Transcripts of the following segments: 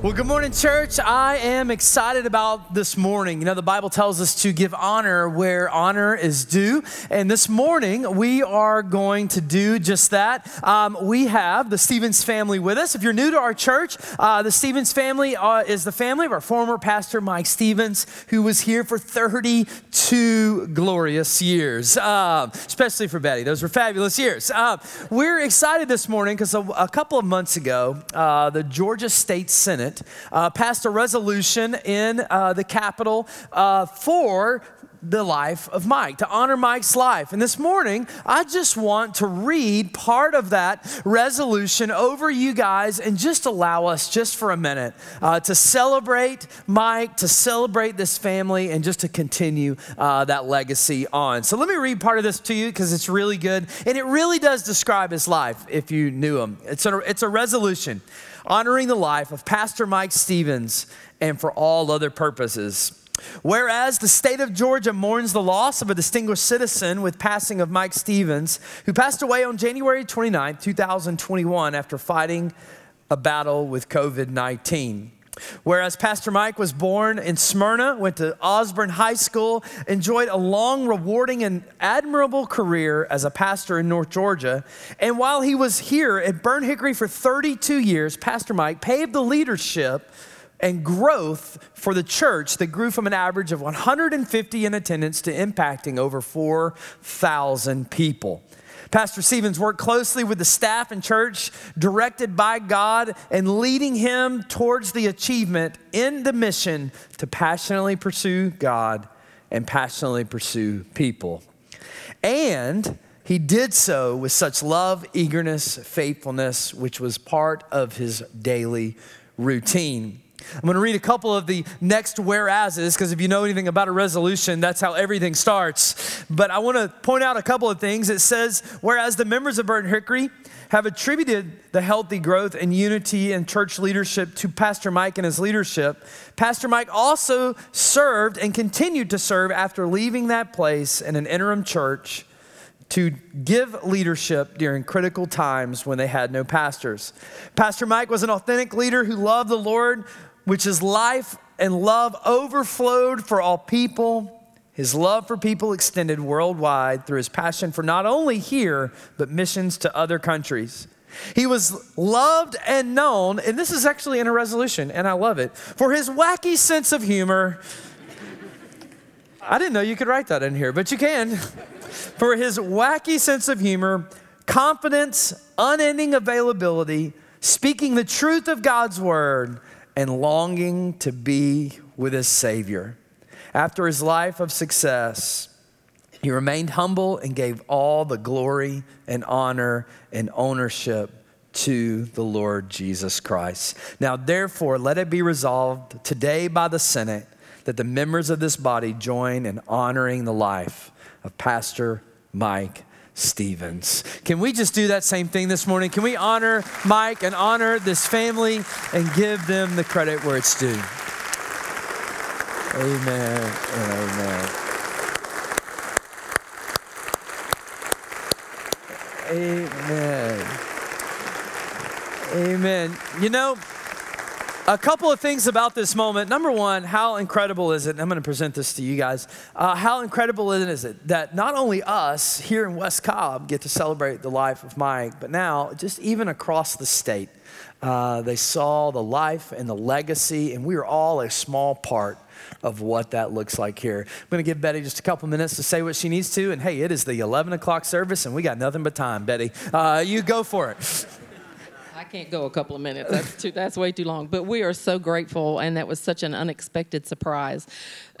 Well, good morning, church. I am excited about this morning. You know, the Bible tells us to give honor where honor is due. And this morning, we are going to do just that. Um, we have the Stevens family with us. If you're new to our church, uh, the Stevens family uh, is the family of our former pastor, Mike Stevens, who was here for 32 glorious years, uh, especially for Betty. Those were fabulous years. Uh, we're excited this morning because a, a, couple of months ago, uh, the Georgia State Senate Uh, passed a resolution in uh, the Capitol uh, for the life of Mike, to honor Mike's life. And this morning, I just want to read part of that resolution over you guys and just allow us, just for a minute, uh, to celebrate Mike, to celebrate this family, and just to continue uh, that legacy on. So let me read part of this to you because it's really good. And it really does describe his life if you knew him. It's a, it's a resolution honoring the life of Pastor Mike Stevens and for all other purposes. Whereas the state of Georgia mourns the loss of a distinguished citizen with passing of Mike Stevens, who passed away on January 29, 2021, after fighting a battle with COVID 19. Whereas Pastor Mike was born in Smyrna, went to Osborne High School, enjoyed a long, rewarding, and admirable career as a pastor in North Georgia. And while he was here at Burnt Hickory for 32 years, Pastor Mike paved the leadership and growth for the church that grew from an average of 150 in attendance to impacting over 4,000 people. Pastor Stevens worked closely with the staff and church, directed by God and leading him towards the achievement in the mission to passionately pursue God and passionately pursue people. And he did so with such love, eagerness, faithfulness, which was part of his daily routine. I'm going to read a couple of the next whereases because if you know anything about a resolution, that's how everything starts. But I want to point out a couple of things. It says, whereas the members of Burnt Hickory have attributed the healthy growth and unity in church leadership to Pastor Mike and his leadership, Pastor Mike also served and continued to serve after leaving that place in an interim church to give leadership during critical times when they had no pastors. Pastor Mike was an authentic leader who loved the Lord which is life and love overflowed for all people. His love for people extended worldwide through his passion for not only here, but missions to other countries. He was loved and known, and this is actually in a resolution, and I love it, for his wacky sense of humor. I didn't know you could write that in here, but you can. for his wacky sense of humor, confidence, unending availability, speaking the truth of God's word, and longing to be with his Savior. After his life of success, he remained humble and gave all the glory and honor and ownership to the Lord Jesus Christ. Now, therefore, let it be resolved today by the Senate that the members of this body join in honoring the life of Pastor Mike Stevens. Can we just do that same thing this morning? Can we honor Mike and honor this family and give them the credit where it's due? Amen amen. Amen. Amen. You know, a couple of things about this moment. Number one, how incredible is it? I'm going to present this to you guys. Uh, how incredible is it that not only us here in West Cobb get to celebrate the life of Mike, but now just even across the state, uh, they saw the life and the legacy, and we are all a small part of what that looks like here. I'm going to give Betty just a couple minutes to say what she needs to. And hey, it is the 11 o'clock service, and we got nothing but time, Betty. Uh, you go for it. I can't go a couple of minutes. That's too, that's way too long. But we are so grateful, and that was such an unexpected surprise.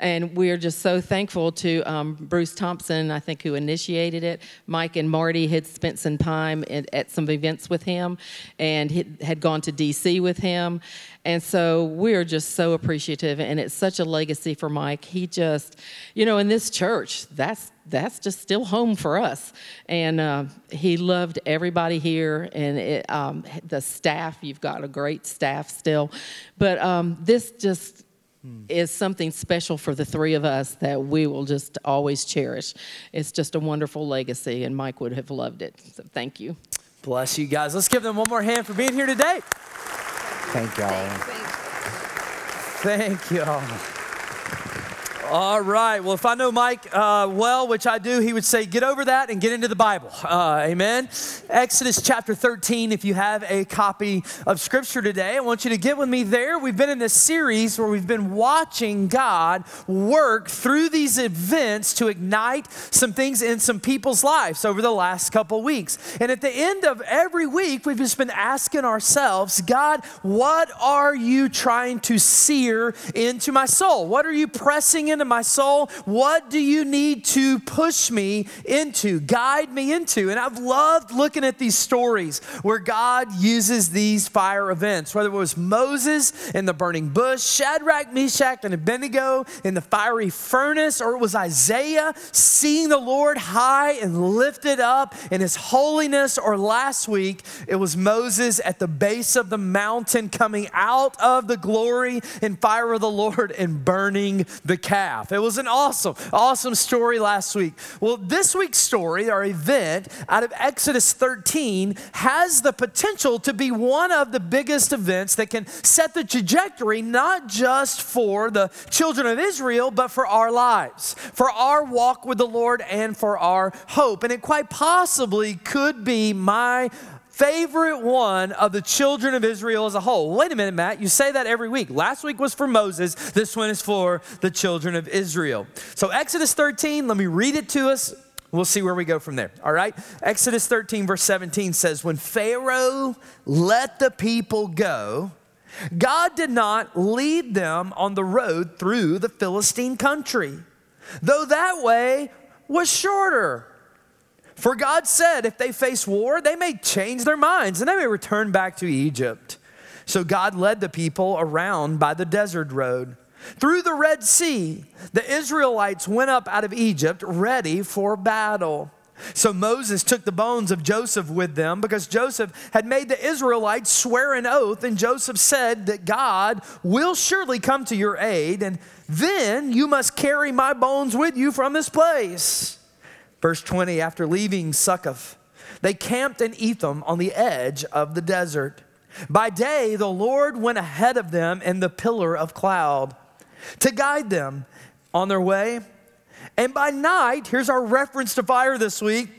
And we're just so thankful to um, Bruce Thompson, I think, who initiated it. Mike and Marty had spent some time at, at some events with him and had gone to DC with him. And so we're just so appreciative, and it's such a legacy for Mike. He just, you know, in this church, that's that's just still home for us. And uh, he loved everybody here and it, um, the staff. You've got a great staff still. But um, this just hmm. is something special for the three of us that we will just always cherish. It's just a wonderful legacy, and Mike would have loved it. So thank you. Bless you guys. Let's give them one more hand for being here today. Thank y'all. Thank y'all. All right. Well, if I know Mike uh, well, which I do, he would say, get over that and get into the Bible. Uh, amen. Exodus chapter 13. If you have a copy of Scripture today, I want you to get with me there. We've been in this series where we've been watching God work through these events to ignite some things in some people's lives over the last couple weeks. And at the end of every week, we've just been asking ourselves, God, what are you trying to sear into my soul? What are you pressing in? Into my soul? What do you need to push me into, guide me into? And I've loved looking at these stories where God uses these fire events, whether it was Moses in the burning bush, Shadrach, Meshach, and Abednego in the fiery furnace, or it was Isaiah seeing the Lord high and lifted up in his holiness, or last week it was Moses at the base of the mountain coming out of the glory and fire of the Lord and burning the calf. It was an awesome, awesome story last week. Well, this week's story or event out of Exodus 13 has the potential to be one of the biggest events that can set the trajectory not just for the children of Israel, but for our lives, for our walk with the Lord, and for our hope. And it quite possibly could be my favorite one of the children of Israel as a whole. Wait a minute, Matt, you say that every week. Last week was for Moses, this one is for the children of Israel. So, Exodus 13, let me read it to us. We'll see where we go from there. All right? Exodus 13, verse 17 says, When Pharaoh let the people go, God did not lead them on the road through the Philistine country, though that way was shorter. For God said, if they face war, they may change their minds and they may return back to Egypt. So God led the people around by the desert road. Through the Red Sea, the Israelites went up out of Egypt ready for battle. So Moses took the bones of Joseph with them because Joseph had made the Israelites swear an oath, and Joseph said that God will surely come to your aid, and then you must carry my bones with you from this place. Verse 20 After leaving Succoth, they camped in Etham on the edge of the desert. By day, the Lord went ahead of them in the pillar of cloud to guide them on their way. And by night, here's our reference to fire this week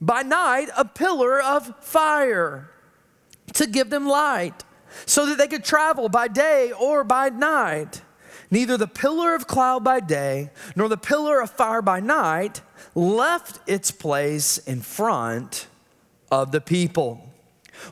by night, a pillar of fire to give them light so that they could travel by day or by night. Neither the pillar of cloud by day nor the pillar of fire by night left its place in front of the people.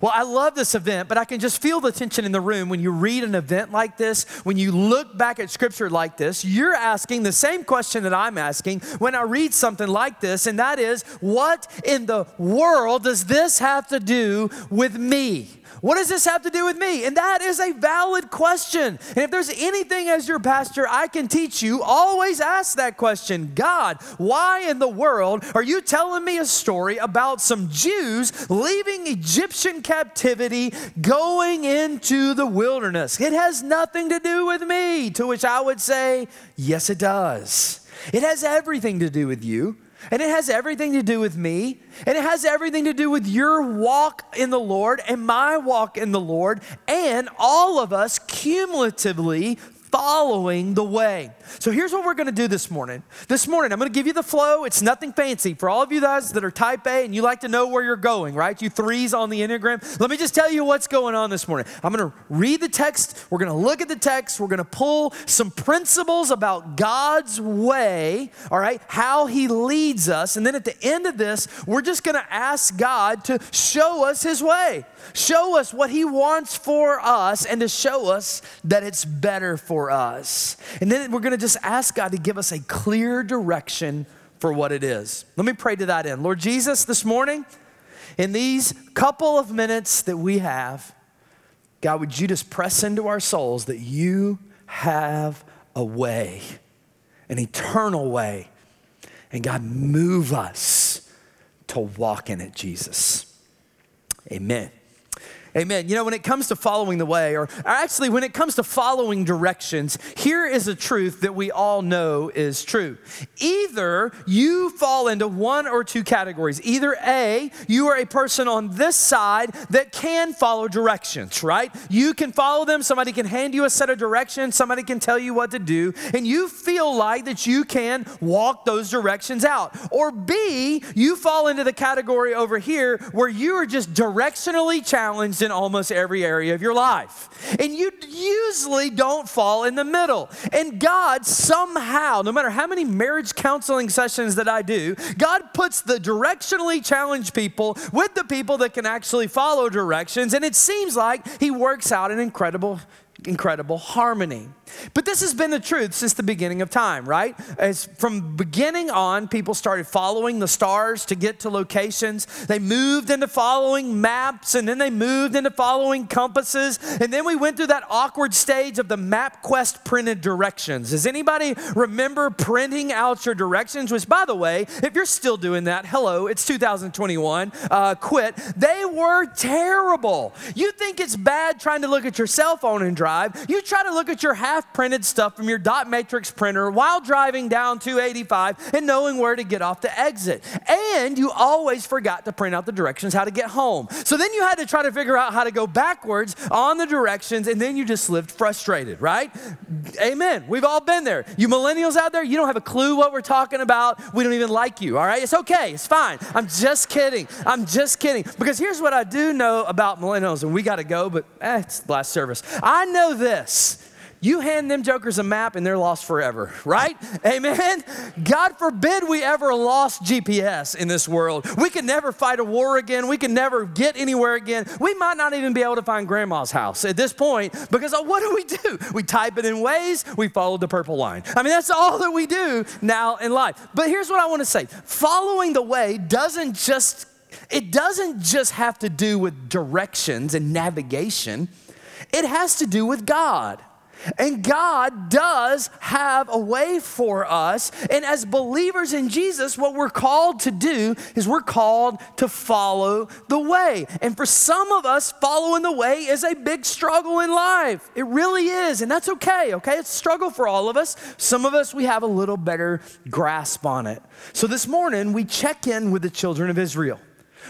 Well, I love this event, but I can just feel the tension in the room when you read an event like this, when you look back at scripture like this. You're asking the same question that I'm asking when I read something like this, and that is, what in the world does this have to do with me? What does this have to do with me? And that is a valid question. And if there's anything as your pastor I can teach you, always ask that question God, why in the world are you telling me a story about some Jews leaving Egyptian captivity going into the wilderness? It has nothing to do with me. To which I would say, yes, it does. It has everything to do with you. And it has everything to do with me. And it has everything to do with your walk in the Lord and my walk in the Lord and all of us cumulatively following the way. So here's what we're going to do this morning. This morning, I'm going to give you the flow. It's nothing fancy. For all of you guys that are type A and you like to know where you're going, right? You threes on the Enneagram. Let me just tell you what's going on this morning. I'm going to read the text. We're going to look at the text. We're going to pull some principles about God's way, all right? How he leads us. And then at the end of this, we're just going to ask God to show us his way. Show us what he wants for us and to show us that it's better for for us. And then we're going to just ask God to give us a clear direction for what it is. Let me pray to that end. Lord Jesus, this morning, in these couple of minutes that we have, God, would you just press into our souls that you have a way, an eternal way. And God, move us to walk in it, Jesus. Amen. Amen. You know, when it comes to following the way, or actually when it comes to following directions, here is a truth that we all know is true. Either you fall into one or two categories. Either A, you are a person on this side that can follow directions, right? You can follow them. Somebody can hand you a set of directions. Somebody can tell you what to do. And you feel like that you can walk those directions out. Or B, you fall into the category over here where you are just directionally challenged in almost every area of your life. And you usually don't fall in the middle. And God somehow, no matter how many marriage counseling sessions that I do, God puts the directionally challenged people with the people that can actually follow directions. And it seems like He works out an incredible incredible harmony. But this has been the truth since the beginning of time, right? As from beginning on, people started following the stars to get to locations. They moved into following maps, and then they moved into following compasses. And then we went through that awkward stage of the MapQuest printed directions. Does anybody remember printing out your directions? Which, by the way, if you're still doing that, hello, it's 2021, uh, quit. They were terrible. You think it's bad trying to look at your cell phone and drive. You try to look at your half printed stuff from your dot matrix printer while driving down 285 and knowing where to get off the exit. And you always forgot to print out the directions how to get home. So then you had to try to figure out how to go backwards on the directions, and then you just lived frustrated, right? Amen. We've all been there. You millennials out there, you don't have a clue what we're talking about. We don't even like you, all right? It's okay. It's fine. I'm just kidding. I'm just kidding. Because here's what I do know about millennials, and we got to go, but eh, it's last service. I know this you hand them jokers a map and they're lost forever, right? Amen? God forbid we ever lost GPS in this world. We can never fight a war again. We can never get anywhere again. We might not even be able to find grandma's house at this point because oh, what do we do? We type it in Waze, we follow the purple line. I mean, that's all that we do now in life. But here's what I want to say following the way doesn't just it doesn't just have to do with directions and navigation. It has to do with God. And God does have a way for us. And as believers in Jesus, what we're called to do is we're called to follow the way. And for some of us, following the way is a big struggle in life. It really is. And that's okay, okay? It's a struggle for all of us. Some of us, we have a little better grasp on it. So this morning, we check in with the children of Israel.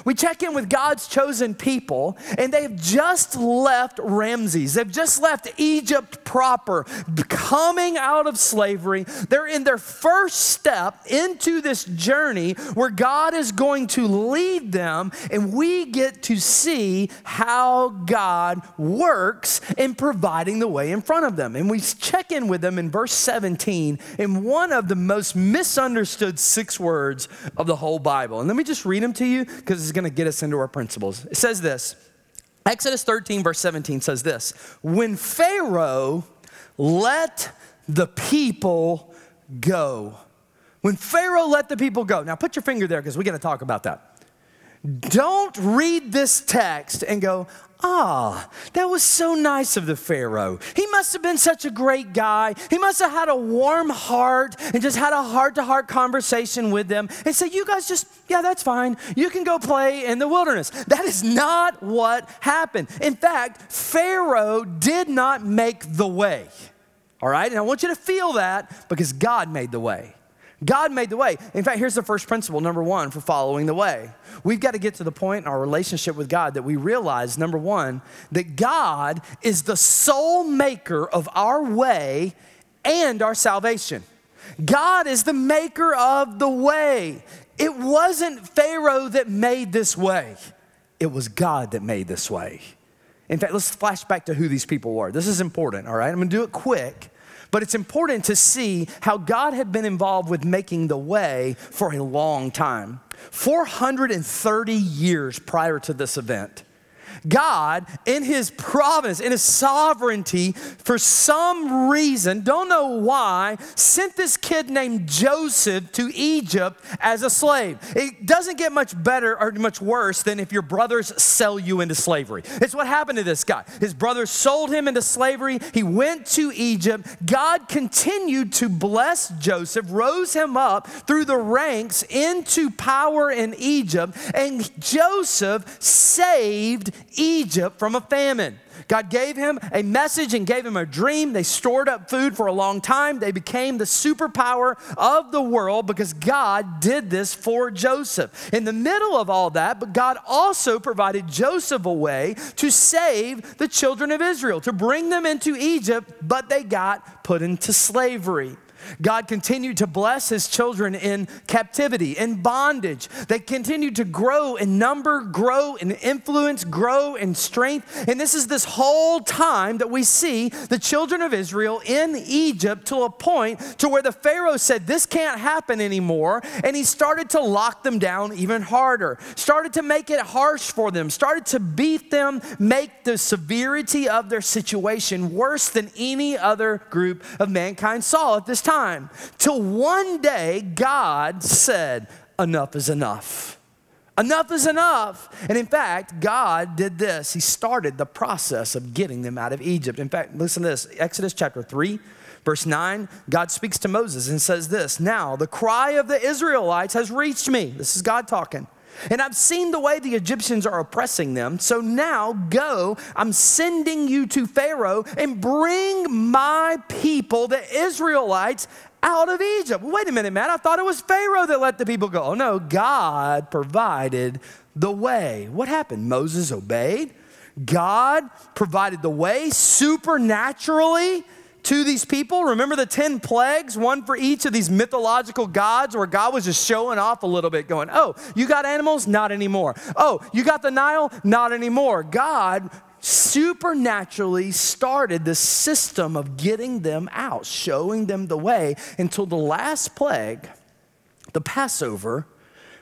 We check in with God's chosen people, and they've just left Ramses. They've just left Egypt proper, coming out of slavery. They're in their first step into this journey where God is going to lead them, and we get to see how God works in providing the way in front of them. And we check in with them in verse 17 in one of the most misunderstood six words of the whole Bible. And let me just read them to you because is going to get us into our principles. It says this Exodus 13, verse 17 says this When Pharaoh let the people go, when Pharaoh let the people go, now put your finger there because we're going to talk about that. Don't read this text and go, Ah, that was so nice of the Pharaoh. He must have been such a great guy. He must have had a warm heart and just had a heart to heart conversation with them and say, You guys just, yeah, that's fine. You can go play in the wilderness. That is not what happened. In fact, Pharaoh did not make the way. All right? And I want you to feel that because God made the way. God made the way. In fact, here's the first principle, number one, for following the way. We've got to get to the point in our relationship with God that we realize, number one, that God is the sole maker of our way and our salvation. God is the maker of the way. It wasn't Pharaoh that made this way, it was God that made this way. In fact, let's flash back to who these people were. This is important, all right? I'm gonna do it quick but it's important to see how God had been involved with making the way for a long time. 430 years prior to this event, God, in his providence, in his sovereignty, for some reason, don't know why, sent this kid named Joseph to Egypt as a slave. It doesn't get much better or much worse than if your brothers sell you into slavery. It's what happened to this guy. His brothers sold him into slavery. He went to Egypt. God continued to bless Joseph, rose him up through the ranks into power in Egypt, and Joseph saved Egypt from a famine. God gave him a message and gave him a dream. They stored up food for a long time. They became the superpower of the world because God did this for Joseph. In the middle of all that, but God also provided Joseph a way to save the children of Israel, to bring them into Egypt, but they got put into slavery. God continued to bless his children in captivity, in bondage. They continued to grow in number, grow in influence, grow in strength. And this is this whole time that we see the children of Israel in Egypt to a point to where the Pharaoh said, This can't happen anymore. And he started to lock them down even harder, started to make it harsh for them, started to beat them, make the severity of their situation worse than any other group of mankind saw at this time time till one day God said, Enough is enough. Enough is enough. And in fact, God did this. He started the process of getting them out of Egypt. In fact, listen to this Exodus chapter 3. Verse 9, God speaks to Moses and says this Now the cry of the Israelites has reached me. This is God talking. And I've seen the way the Egyptians are oppressing them. So now go, I'm sending you to Pharaoh and bring my people, the Israelites, out of Egypt. Wait a minute, man. I thought it was Pharaoh that let the people go. Oh, no, God provided the way. What happened? Moses obeyed. God provided the way supernaturally to these people. Remember the 10 plagues, one for each of these mythological gods, where God was just showing off a little bit, going, Oh, you got animals? Not anymore. Oh, you got the Nile? Not anymore. God supernaturally started this system of getting them out, showing them the way until the last plague, the Passover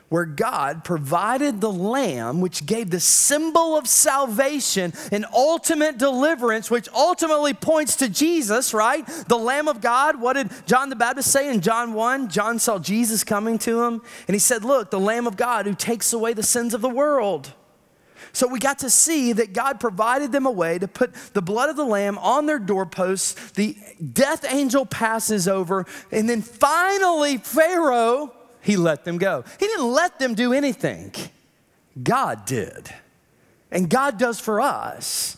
where God provided the lamb, which gave the symbol of salvation and ultimate deliverance, which ultimately points to Jesus, right? The Lamb of God. What did John the Baptist say in John 1? John saw Jesus coming to him, and he said, Look, the Lamb of God who takes away the sins of the world. So we got to see that God provided them a way to put the blood of the lamb on their doorposts. The death angel passes over, and then finally, Pharaoh he let them go. He didn't let them do anything, God did. And God does for us.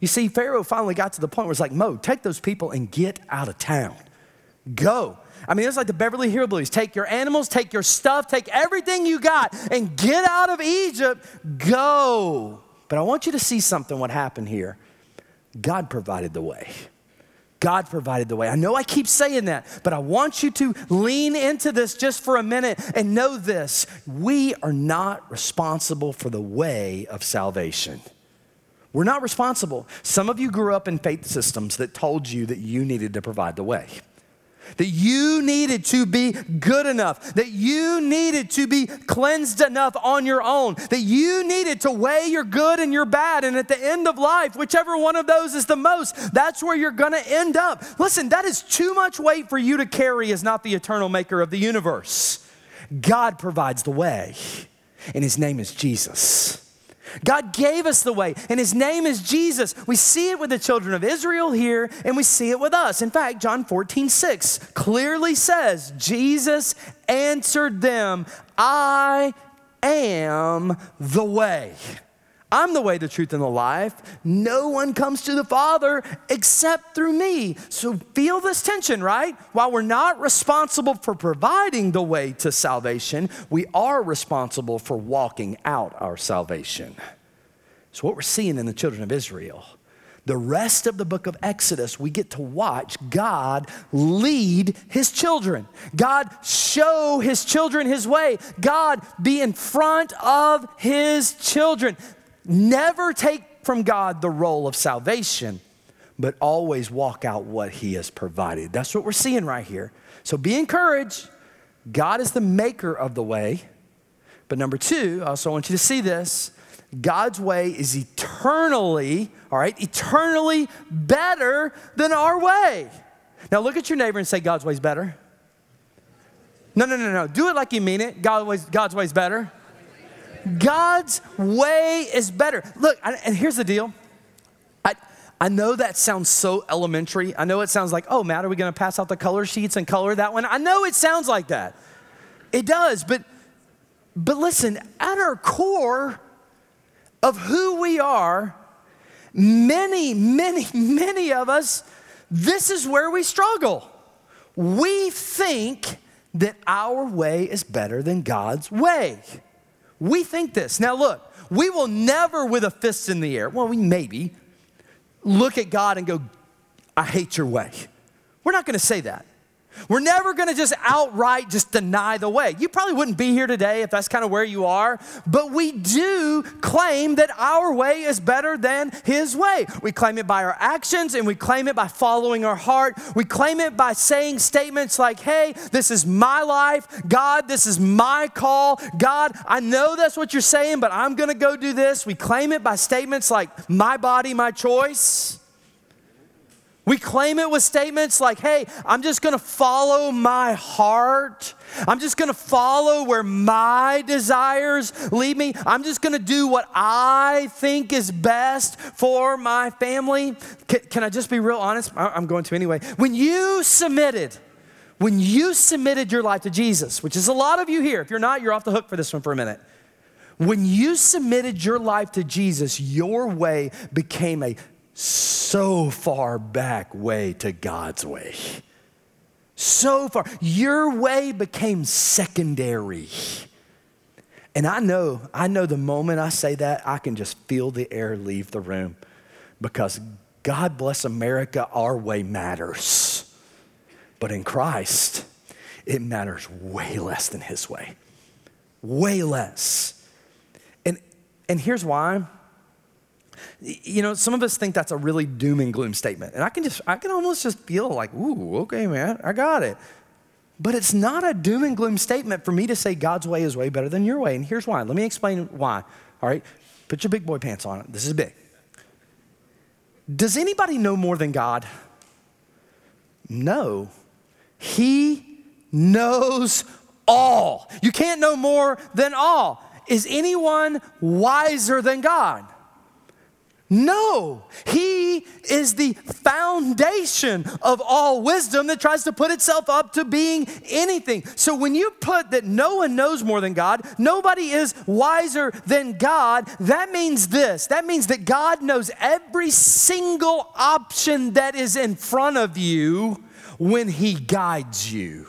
You see, Pharaoh finally got to the point where it's like, Mo, take those people and get out of town. Go. I mean, it's like the Beverly Hillbillies. Take your animals, take your stuff, take everything you got, and get out of Egypt. Go. But I want you to see something what happened here. God provided the way. God provided the way. I know I keep saying that, but I want you to lean into this just for a minute and know this we are not responsible for the way of salvation. We're not responsible. Some of you grew up in faith systems that told you that you needed to provide the way that you needed to be good enough, that you needed to be cleansed enough on your own, that you needed to weigh your good and your bad. And at the end of life, whichever one of those is the most, that's where you're gonna end up. Listen, that is too much weight for you to carry as not the eternal maker of the universe. God provides the way, and his name is Jesus. God gave us the way, and his name is Jesus. We see it with the children of Israel here, and we see it with us. In fact, John 14, 6 clearly says, Jesus answered them, I am the way. I'm the way, the truth, and the life. No one comes to the Father except through me. So feel this tension, right? While we're not responsible for providing the way to salvation, we are responsible for walking out our salvation. So, what we're seeing in the children of Israel. The rest of the book of Exodus, we get to watch God lead his children. God show his children his way. God be in front of his children. Never take from God the role of salvation, but always walk out what He has provided. That's what we're seeing right here. So be encouraged. God is the maker of the way. But number two, I also want you to see this God's way is eternally, all right, eternally better than our way. Now look at your neighbor and say, God's way is better. No, no, no, no. Do it like you mean it. God ways, God's way's better. God's way is better. Look, and here's the deal. I, I know that sounds so elementary. I know it sounds like, oh, Matt, are we going to pass out the color sheets and color that one? I know it sounds like that. It does, but but listen, at our core of who we are, many, many, many of us, this is where we struggle. We think that our way is better than God's way. We think this. Now, look, we will never, with a fist in the air, well, we maybe, look at God and go, I hate your way. We're not going to say that. We're never going to just outright just deny the way. You probably wouldn't be here today if that's kind of where you are, but we do claim that our way is better than his way. We claim it by our actions and we claim it by following our heart. We claim it by saying statements like, "Hey, this is my life. God, this is my call. God, I know that's what you're saying, but I'm going to go do this." We claim it by statements like, "My body, my choice." We claim it with statements like, hey, I'm just gonna follow my heart. I'm just gonna follow where my desires lead me. I'm just gonna do what I think is best for my family. Can, can I just be real honest? I'm going to anyway. When you submitted, when you submitted your life to Jesus, which is a lot of you here, if you're not, you're off the hook for this one for a minute. When you submitted your life to Jesus, your way became a so far back way to God's way. So far. Your way became secondary. And I know, I know the moment I say that, I can just feel the air leave the room because God bless America, our way matters. But in Christ, it matters way less than his way. Way less. And, and here's why you know, some of us think that's a really doom and gloom statement. And I can just, I can almost just feel like, ooh, okay, man, I got it. But it's not a doom and gloom statement for me to say God's way is way better than your way. And here's why. Let me explain why. All right? Put your big boy pants on. This is big. Does anybody know more than God? No. He knows all. You can't know more than all. Is anyone wiser than God? No, he is the foundation of all wisdom that tries to put itself up to being anything. So when you put that no one knows more than God, nobody is wiser than God, that means this. That means that God knows every single option that is in front of you when he guides you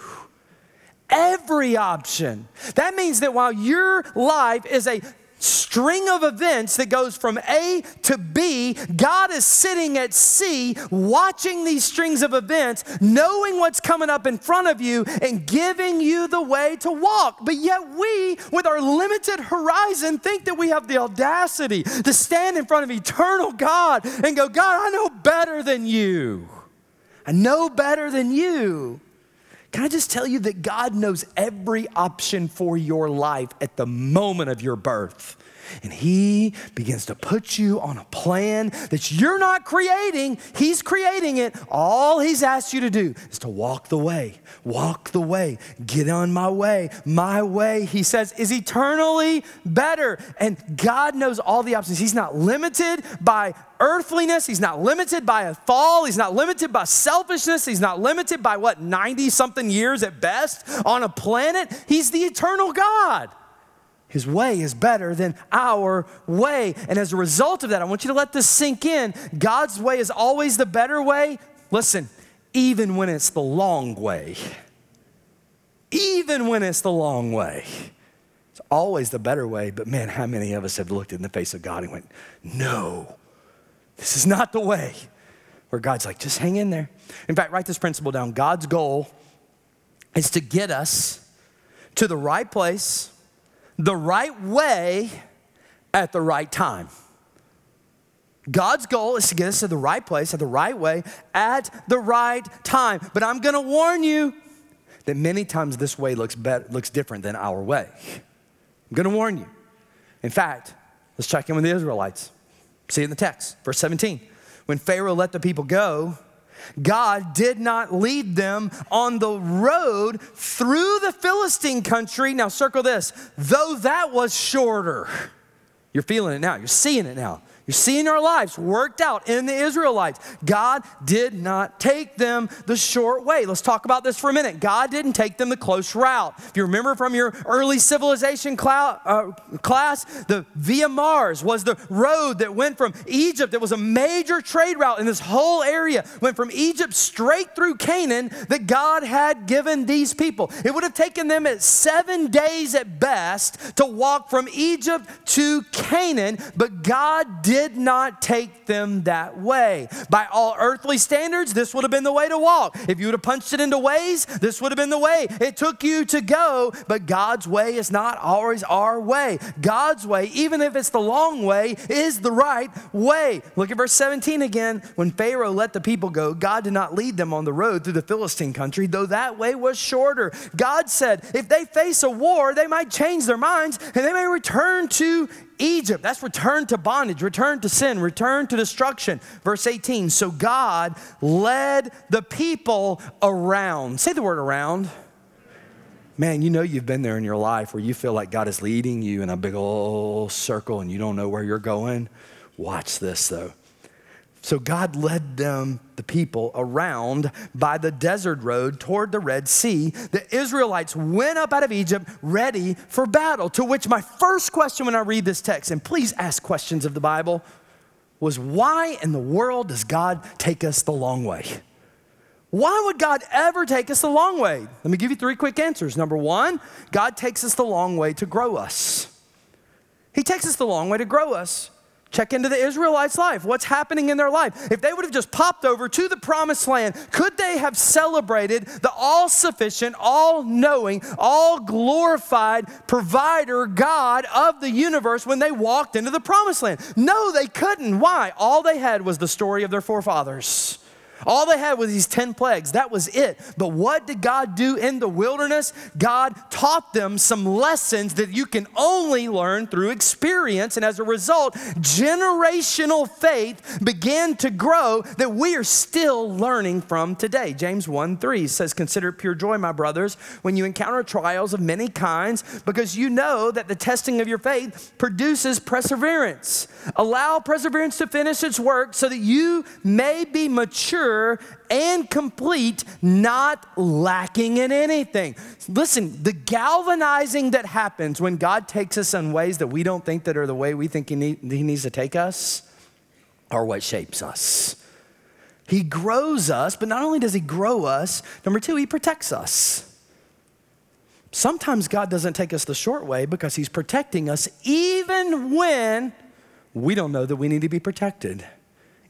every option. That means that while your life is a string of events that goes from A to B. God is sitting at C, watching these strings of events, knowing what's coming up in front of you, and giving you the way to walk. But yet, we, with our limited horizon, think that we have the audacity to stand in front of eternal God and go, God, I know better than you. I know better than you. Can I just tell you that God knows every option for your life at the moment of your birth? And he begins to put you on a plan that you're not creating, he's creating it. All he's asked you to do is to walk the way, walk the way, get on my way. My way, he says, is eternally better. And God knows all the options. He's not limited by earthliness. He's not limited by a fall. He's not limited by selfishness. He's not limited by what, 90 something years at best on a planet. He's the eternal God. His way is better than our way. And as a result of that, I want you to let this sink in. God's way is always the better way. Listen, even when it's the long way, even when it's the long way, it's always the better way. But man, how many of us have looked in the face of God and went, no, this is not the way. Where God's like, just hang in there. In fact, write this principle down God's goal is to get us to the right place the right way at the right time. God's goal is to get us to the right place at the right way at the right time. But I'm going to warn you that many times this way looks better, looks different than our way. I'm going to warn you. In fact, Let's check in with the Israelites. See in the text, verse 17. When Pharaoh let the people go, God did not lead them on the road through the Philistine country. Now, circle this, though that was shorter. You're feeling it now, you're seeing it now. You're seeing our lives worked out in the Israelites. God did not take them the short way. Let's talk about this for a minute. God didn't take them the close route. If you remember from your early civilization uh, class, the Via Maris was the road that went from Egypt. It was a major trade route in this whole area. Went from Egypt straight through Canaan that God had given these people. It would have taken them at seven days at best to walk from Egypt to Canaan, but God did did not take them that way. By all earthly standards, this would have been the way to walk. If you would have punched it into Waze, this would have been the way it took you to go. But God's way is not always our way. God's way, even if it's the long way, is the right way. Look at verse 17 again. When Pharaoh let the people go, God did not lead them on the road through the Philistine country, though that way was shorter. God said, if they face a war, they might change their minds and they may return to Egypt. That's return to bondage, return to sin, return to destruction. Verse 18. So God led the people around. Say the word around. Man, you know you've been there in your life where you feel like God is leading you in a big old circle and you don't know where you're going. Watch this though. So God led them, the people, around by the desert road toward the Red Sea. The Israelites went up out of Egypt ready for battle. To which my first question when I read this text, and please ask questions of the Bible, was why in the world does God take us the long way? Why would God ever take us the long way? Let me give you three quick answers. Number one, God takes us the long way to grow us. He takes us the long way to grow us. Check into the Israelites' life. What's happening in their life? If they would have just popped over to the promised land, could they have celebrated the all sufficient, all knowing, all glorified provider, God of the universe when they walked into the promised land? No, they couldn't. Why? All they had was the story of their forefathers. All they had was these 10 plagues. That was it. But what did God do in the wilderness? God taught them some lessons that you can only learn through experience. And as a result, generational faith began to grow that we are still learning from today. James 1 3 says, Consider pure joy, my brothers, when you encounter trials of many kinds, because you know that the testing of your faith produces perseverance. Allow perseverance to finish its work so that you may be mature and complete, not lacking in anything. Listen, the galvanizing that happens when God takes us in ways that we don't think that are the way we think He, need, he needs to take us are what shapes us. He grows us, but not only does He grow us, number two, He protects us. Sometimes God doesn't take us the short way because He's protecting us even when we don't know that we need to be protected.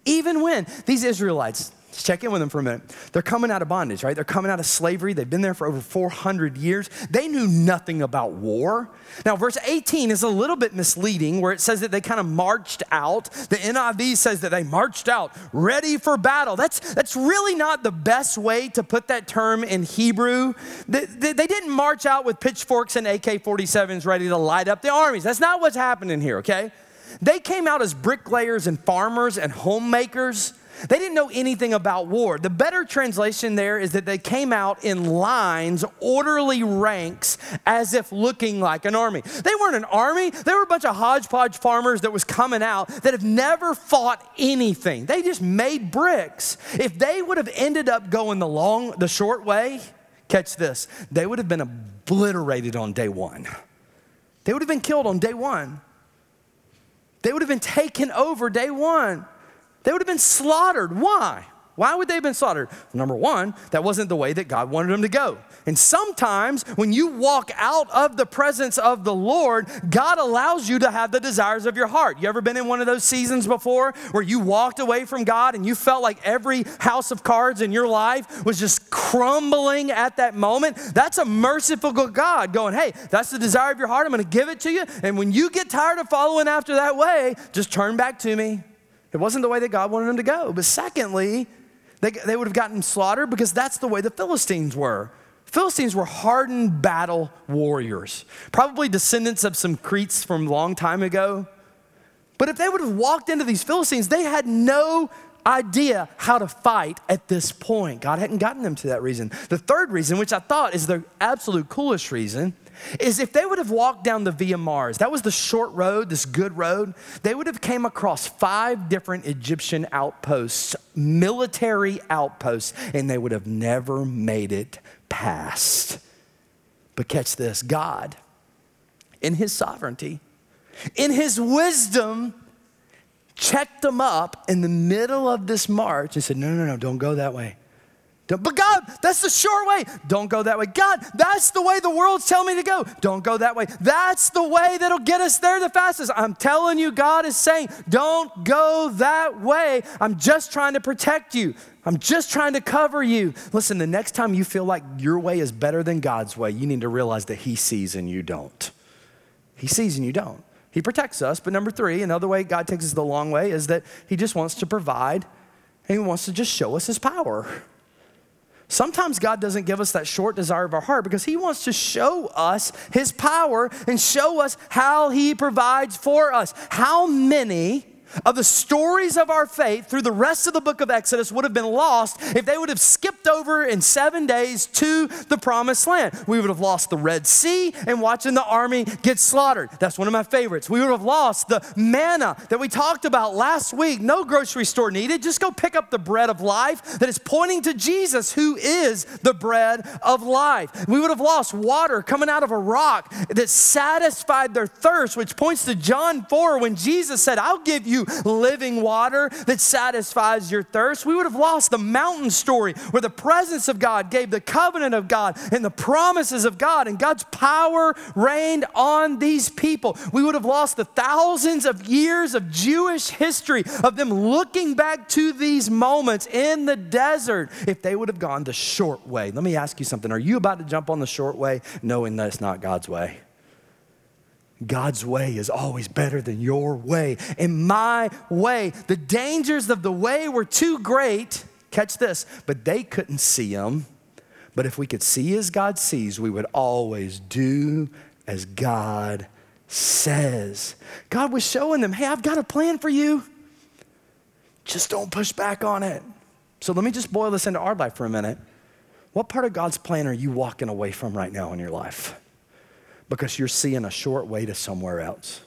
Even when these Israelites, check in with them for a minute. They're coming out of bondage, right? They're coming out of slavery. They've been there for over 400 years. They knew nothing about war. Now, verse 18 is a little bit misleading where it says that they kind of marched out. The NIV says that they marched out ready for battle. That's, that's really not the best way to put that term in Hebrew. They, they, they didn't march out with pitchforks and AK 47s ready to light up the armies. That's not what's happening here, okay? They came out as bricklayers and farmers and homemakers. They didn't know anything about war. The better translation there is that they came out in lines, orderly ranks, as if looking like an army. They weren't an army, they were a bunch of hodgepodge farmers that was coming out that have never fought anything. They just made bricks. If they would have ended up going the long, the short way, catch this, they would have been obliterated on day one. They would have been killed on day one. They would have been taken over day one. They would have been slaughtered. Why? Why would they have been slaughtered? Number one, that wasn't the way that God wanted them to go. And sometimes when you walk out of the presence of the Lord, God allows you to have the desires of your heart. You ever been in one of those seasons before where you walked away from God and you felt like every house of cards in your life was just crumbling at that moment? That's a merciful God going, hey, that's the desire of your heart. I'm going to give it to you. And when you get tired of following after that way, just turn back to me. It wasn't the way that God wanted them to go. But secondly, they, they would have gotten slaughtered because that's the way the Philistines were. Philistines were hardened battle warriors, probably descendants of some Cretes from a long time ago. But if they would have walked into these Philistines, they had no idea how to fight at this point. God hadn't gotten them to that reason. The third reason, which I thought is the absolute coolest reason, is if they would have walked down the Via Maris, that was the short road, this good road, they would have came across five different Egyptian outposts, military outposts, and they would have never made it past. But catch this, God, in his sovereignty, in his wisdom, checked them up in the middle of this march and said, No, no, no, don't go that way. Don't, but God, that's the short way. Don't go that way. God, that's the way the world's telling me to go. Don't go that way. That's the way that'll get us there the fastest. I'm telling you, God is saying, don't go that way. I'm just trying to protect you. I'm just trying to cover you. Listen, the next time you feel like your way is better than God's way, you need to realize that He sees and you don't. He sees and you don't. He protects us. But number three, another way God takes us the long way is that He just wants to provide and He wants to just show us His power. Sometimes God doesn't give us that short desire of our heart because He wants to show us His power and show us how He provides for us. How many of the stories of our faith through the rest of the book of Exodus would have been lost if they would have skipped over in seven days to the promised land. We would have lost the Red Sea and watching the army get slaughtered. That's one of my favorites. We would have lost the manna that we talked about last week. No grocery store needed. Just go pick up the bread of life that is pointing to Jesus, who is the bread of life. We would have lost water coming out of a rock that satisfied their thirst, which points to John 4 when Jesus said, I'll give you living water that satisfies your thirst. We would have lost the mountain story where the presence of God gave the covenant of God and the promises of God, and God's power reigned on these people. We would have lost the thousands of years of Jewish history of them looking back to these moments in the desert if they would have gone the short way. Let me ask you something. Are you about to jump on the short way knowing that it's not God's way? God's way is always better than your way. In my way, the dangers of the way were too great. Catch this, but they couldn't see them. But if we could see as God sees, we would always do as God says. God was showing them, hey, I've got a plan for you. Just don't push back on it. So let me just boil this into our life for a minute. What part of God's plan are you walking away from right now in your life? Because you're seeing a short way to somewhere else.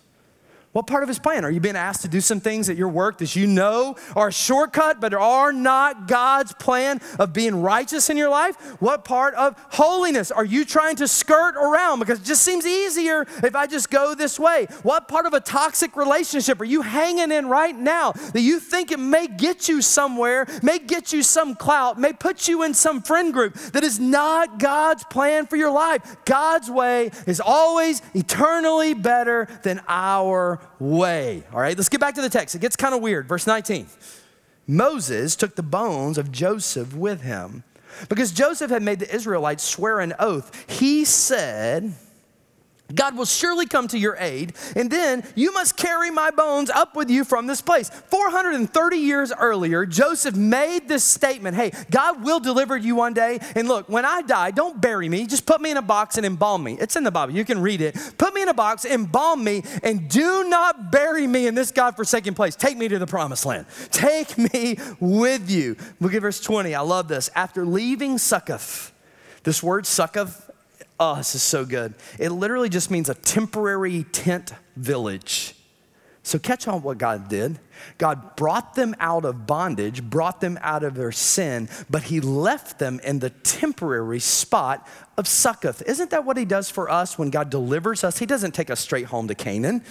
What part of his plan? Are you being asked to do some things at your work that you know are a shortcut but are not God's plan of being righteous in your life? What part of holiness are you trying to skirt around because it just seems easier if I just go this way? What part of a toxic relationship are you hanging in right now that you think it may get you somewhere, may get you some clout, may put you in some friend group that is not God's plan for your life? God's way is always eternally better than our way. All right, let's get back to the text. It gets kind of weird. Verse 19 Moses took the bones of Joseph with him because Joseph had made the Israelites swear an oath. He said, God will surely come to your aid, and then you must carry my bones up with you from this place. 430 years earlier, Joseph made this statement Hey, God will deliver you one day. And look, when I die, don't bury me. Just put me in a box and embalm me. It's in the Bible. You can read it. Put me in a box, embalm me, and do not bury me in this God forsaken place. Take me to the promised land. Take me with you. Look at verse 20. I love this. After leaving Succoth, this word Succoth Oh, this is so good. It literally just means a temporary tent village. So, catch on what God did. God brought them out of bondage, brought them out of their sin, but He left them in the temporary spot of Succoth. Isn't that what He does for us when God delivers us? He doesn't take us straight home to Canaan,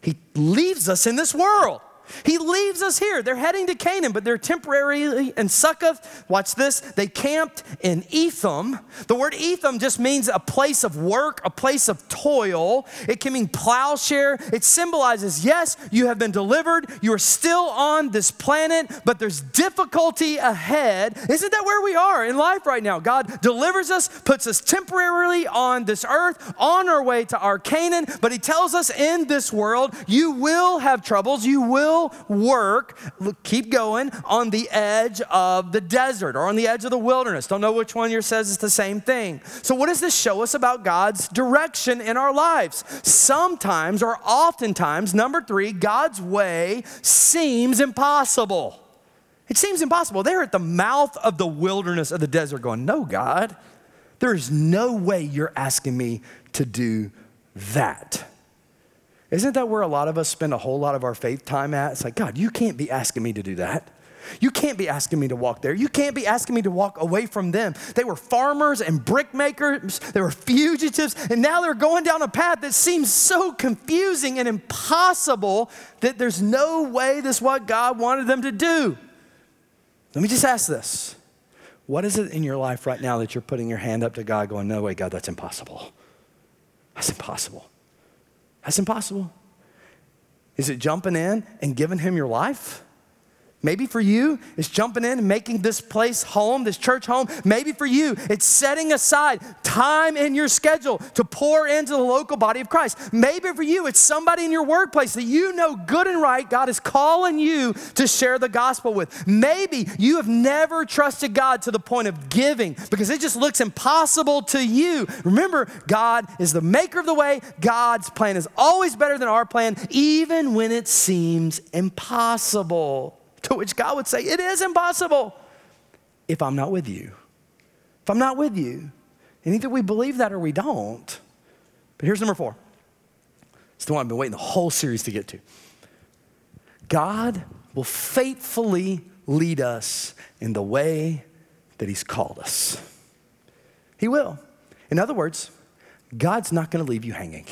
He leaves us in this world. He leaves us here. They're heading to Canaan, but they're temporarily in Succoth. Watch this. They camped in Etham. The word Etham just means a place of work, a place of toil. It can mean plowshare. It symbolizes, yes, you have been delivered. You are still on this planet, but there's difficulty ahead. Isn't that where we are in life right now? God delivers us, puts us temporarily on this earth, on our way to our Canaan, but He tells us in this world, you will have troubles. You will will work, keep going, on the edge of the desert or on the edge of the wilderness. Don't know which one here says it's the same thing. So, what does this show us about God's direction in our lives? Sometimes or oftentimes, number three, God's way seems impossible. It seems impossible. They're at the mouth of the wilderness of the desert going, No, God, there is no way you're asking me to do that. Isn't that where a lot of us spend a whole lot of our faith time at? It's like, God, you can't be asking me to do that. You can't be asking me to walk there. You can't be asking me to walk away from them. They were farmers and brickmakers, they were fugitives, and now they're going down a path that seems so confusing and impossible that there's no way this is what God wanted them to do. Let me just ask this What is it in your life right now that you're putting your hand up to God, going, No way, God, that's impossible? That's impossible. That's impossible. Is it jumping in and giving Him your life? Maybe for you, it's jumping in and making this place home, this church home. Maybe for you, it's setting aside time in your schedule to pour into the local body of Christ. Maybe for you, it's somebody in your workplace that you know good and right God is calling you to share the gospel with. Maybe you have never trusted God to the point of giving because it just looks impossible to you. Remember, God is the maker of the way. God's plan is always better than our plan, even when it seems impossible. To which God would say, It is impossible if I'm not with you. If I'm not with you. And either we believe that or we don't. But here's number four. It's the one I've been waiting the whole series to get to. God will faithfully lead us in the way that He's called us. He will. In other words, God's not going to leave you hanging.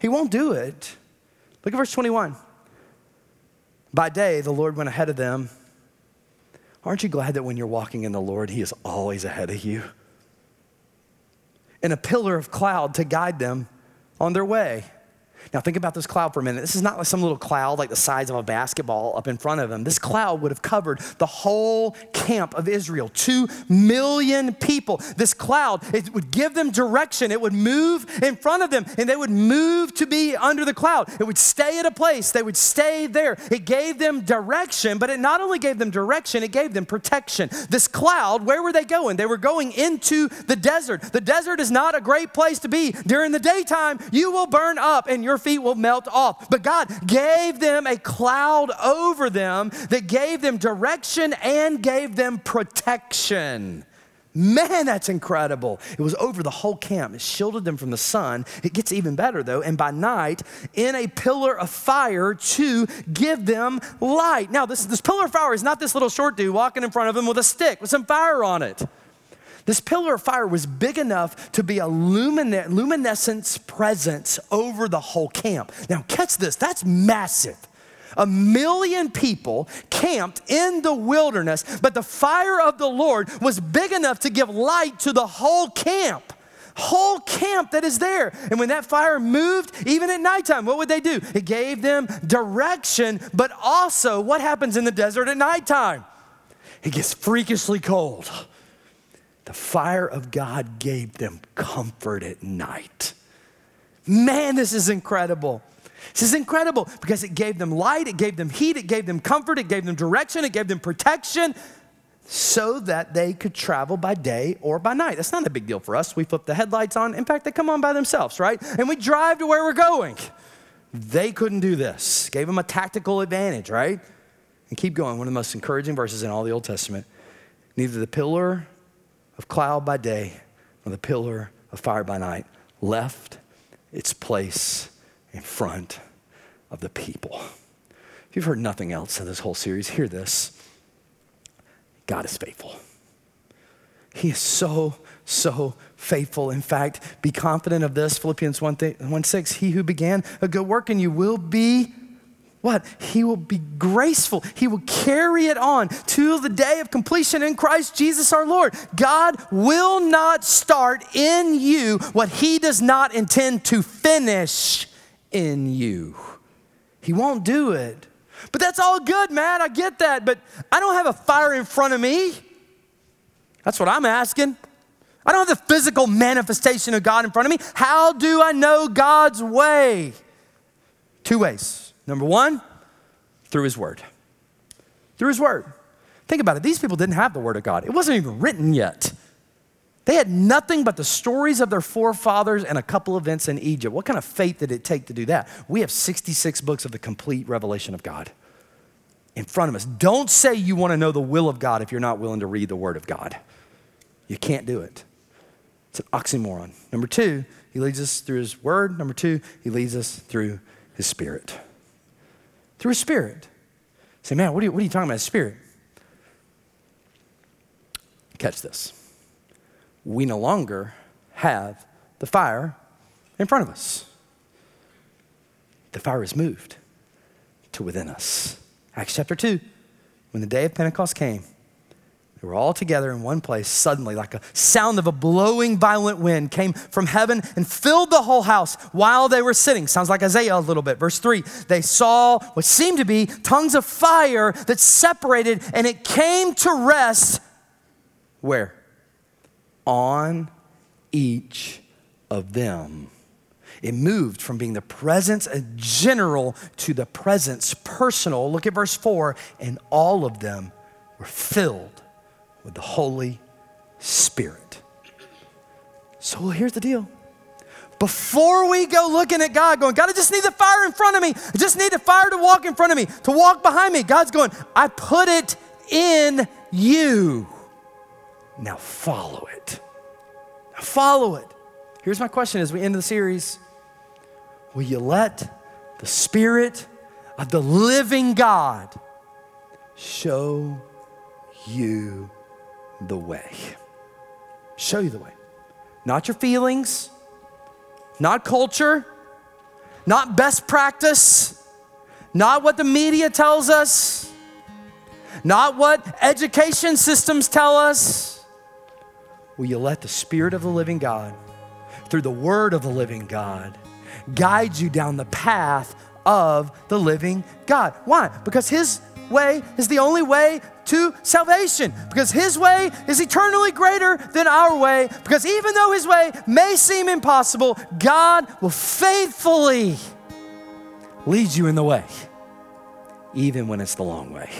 He won't do it. Look at verse 21. By day, the Lord went ahead of them. Aren't you glad that when you're walking in the Lord, He is always ahead of you? And a pillar of cloud to guide them on their way. Now, think about this cloud for a minute. This is not like some little cloud like the size of a basketball up in front of them. This cloud would have covered the whole camp of Israel, two million people. This cloud, it would give them direction. It would move in front of them, and they would move to be under the cloud. It would stay at a place, they would stay there. It gave them direction, but it not only gave them direction, it gave them protection. This cloud, where were they going? They were going into the desert. The desert is not a great place to be. During the daytime, you will burn up and your your feet will melt off. But God gave them a cloud over them that gave them direction and gave them protection. Man, that's incredible. It was over the whole camp. It shielded them from the sun. It gets even better though. And by night, in a pillar of fire to give them light. Now, this, this pillar of fire is not this little short dude walking in front of them with a stick with some fire on it. This pillar of fire was big enough to be a lumine- luminescence presence over the whole camp. Now, catch this, that's massive. A million people camped in the wilderness, but the fire of the Lord was big enough to give light to the whole camp whole camp that is there. And when that fire moved, even at nighttime, what would they do? It gave them direction, but also what happens in the desert at nighttime? It gets freakishly cold. The fire of God gave them comfort at night. Man, this is incredible. This is incredible because it gave them light, it gave them heat, it gave them comfort, it gave them direction, it gave them protection so that they could travel by day or by night. That's not a big deal for us. We flip the headlights on. In fact, they come on by themselves, right? And we drive to where we're going. They couldn't do this. Gave them a tactical advantage, right? And keep going. One of the most encouraging verses in all the Old Testament. Neither the pillar of cloud by day or the pillar of fire by night left its place in front of the people. If you've heard nothing else in this whole series, hear this God is faithful. He is so, so faithful. In fact, be confident of this Philippians 1, th- 1 6 He who began a good work in you will be what? He will be graceful. He will carry it on to the day of completion in Christ Jesus our Lord. God will not start in you what He does not intend to finish in you. He won't do it. But that's all good, man. I get that. But I don't have a fire in front of me. That's what I'm asking. I don't have the physical manifestation of God in front of me. How do I know God's way? Two ways. Number one, through his word. Through his word. Think about it. These people didn't have the word of God, it wasn't even written yet. They had nothing but the stories of their forefathers and a couple events in Egypt. What kind of faith did it take to do that? We have 66 books of the complete revelation of God in front of us. Don't say you want to know the will of God if you're not willing to read the Word of God. You can't do it. It's an oxymoron. Number two, He leads us through His Word. Number two, He leads us through His Spirit. Through Spirit. Say, man, what are you, what are you talking about, Spirit? Catch this we no longer have the fire in front of us. The fire is moved to within us. Acts chapter 2, when the day of Pentecost came, they were all together in one place. Suddenly, like a sound of a blowing violent wind came from heaven and filled the whole house while they were sitting. Sounds like Isaiah a little bit. Verse 3 they saw what seemed to be tongues of fire that separated, and it came to rest where? on each of them. It moved from being the presence general to the presence personal. Look at verse 4 and all of them were filled with the Holy Spirit. So here's the deal. Before we go looking at God, going, God, I just need the fire in front of me. I just need the fire to walk in front of me, to walk behind me. God's going, I put it in you. Now follow it. Now follow it. Here's my question as we end the series Will you let the Spirit of the living God show you the way? Show you the way. Not your feelings, not culture, not best practice, not what the media tells us not what education systems tell us. Will you let the Spirit of the living God, through the Word of the living God, guide you down the path of the living God? Why? Because His way is the only way to salvation. Because His way is eternally greater than our way. Because even though His way may seem impossible, God will faithfully lead you in the way, even when it's the long way.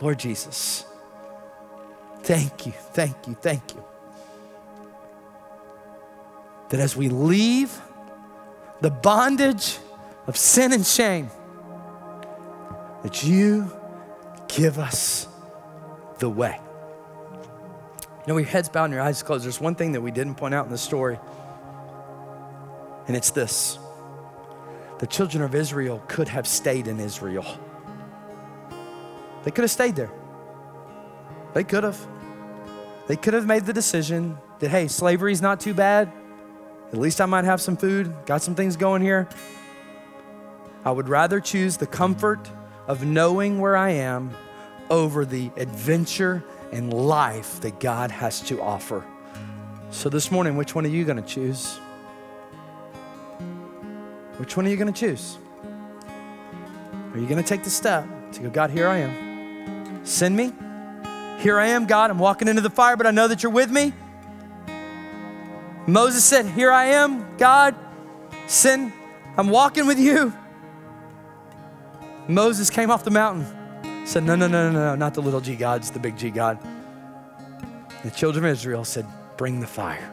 Lord Jesus, thank you, thank you, thank you. That as we leave the bondage of sin and shame, that you give us the way. You know, your heads bowed and your eyes closed, there's one thing that we didn't point out in the story, and it's this the children of Israel could have stayed in Israel. They could have stayed there. They could have. They could have made the decision that, hey, slavery's not too bad. At least I might have some food, got some things going here. I would rather choose the comfort of knowing where I am over the adventure and life that God has to offer. So this morning, which one are you going to choose? Which one are you going to choose? Are you going to take the step to go, God, here I am? Send me. Here I am, God. I'm walking into the fire, but I know that you're with me. Moses said, Here I am, God. Send. I'm walking with you. Moses came off the mountain, said, No, no, no, no, no, not the little g God, it's the big G God. The children of Israel said, Bring the fire.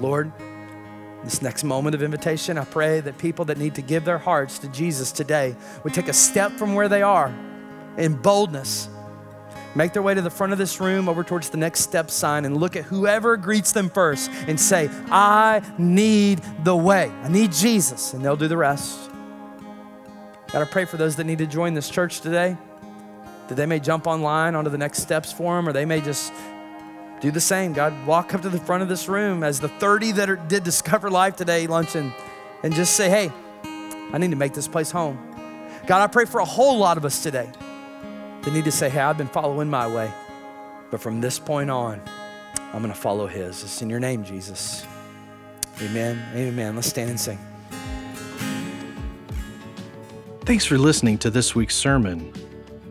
Lord, this next moment of invitation, I pray that people that need to give their hearts to Jesus today would take a step from where they are in boldness make their way to the front of this room over towards the next step sign and look at whoever greets them first and say, I need the way. I need Jesus. And they'll do the rest. God, I pray for those that need to join this church today, that they may jump online onto the next steps for them, or they may just do the same. God, walk up to the front of this room as the 30 that are, did Discover Life today luncheon and just say, hey, I need to make this place home. God, I pray for a whole lot of us today that need to say, hey, I've been following my way, but from this point on, I'm going to follow his. It's in your name, Jesus. Amen. Amen. Let's stand and sing. Thanks for listening to this week's sermon.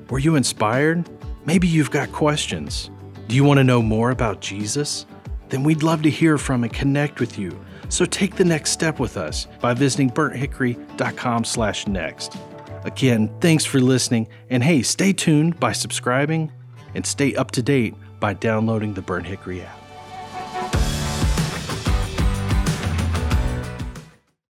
Were you inspired? Maybe you've got questions. Do you want to know more about Jesus? Then we'd love to hear from and connect with you. So take the next step with us by visiting burnthickory.com slash next. Again, thanks for listening. And hey, stay tuned by subscribing and stay up to date by downloading the Burnt Hickory app.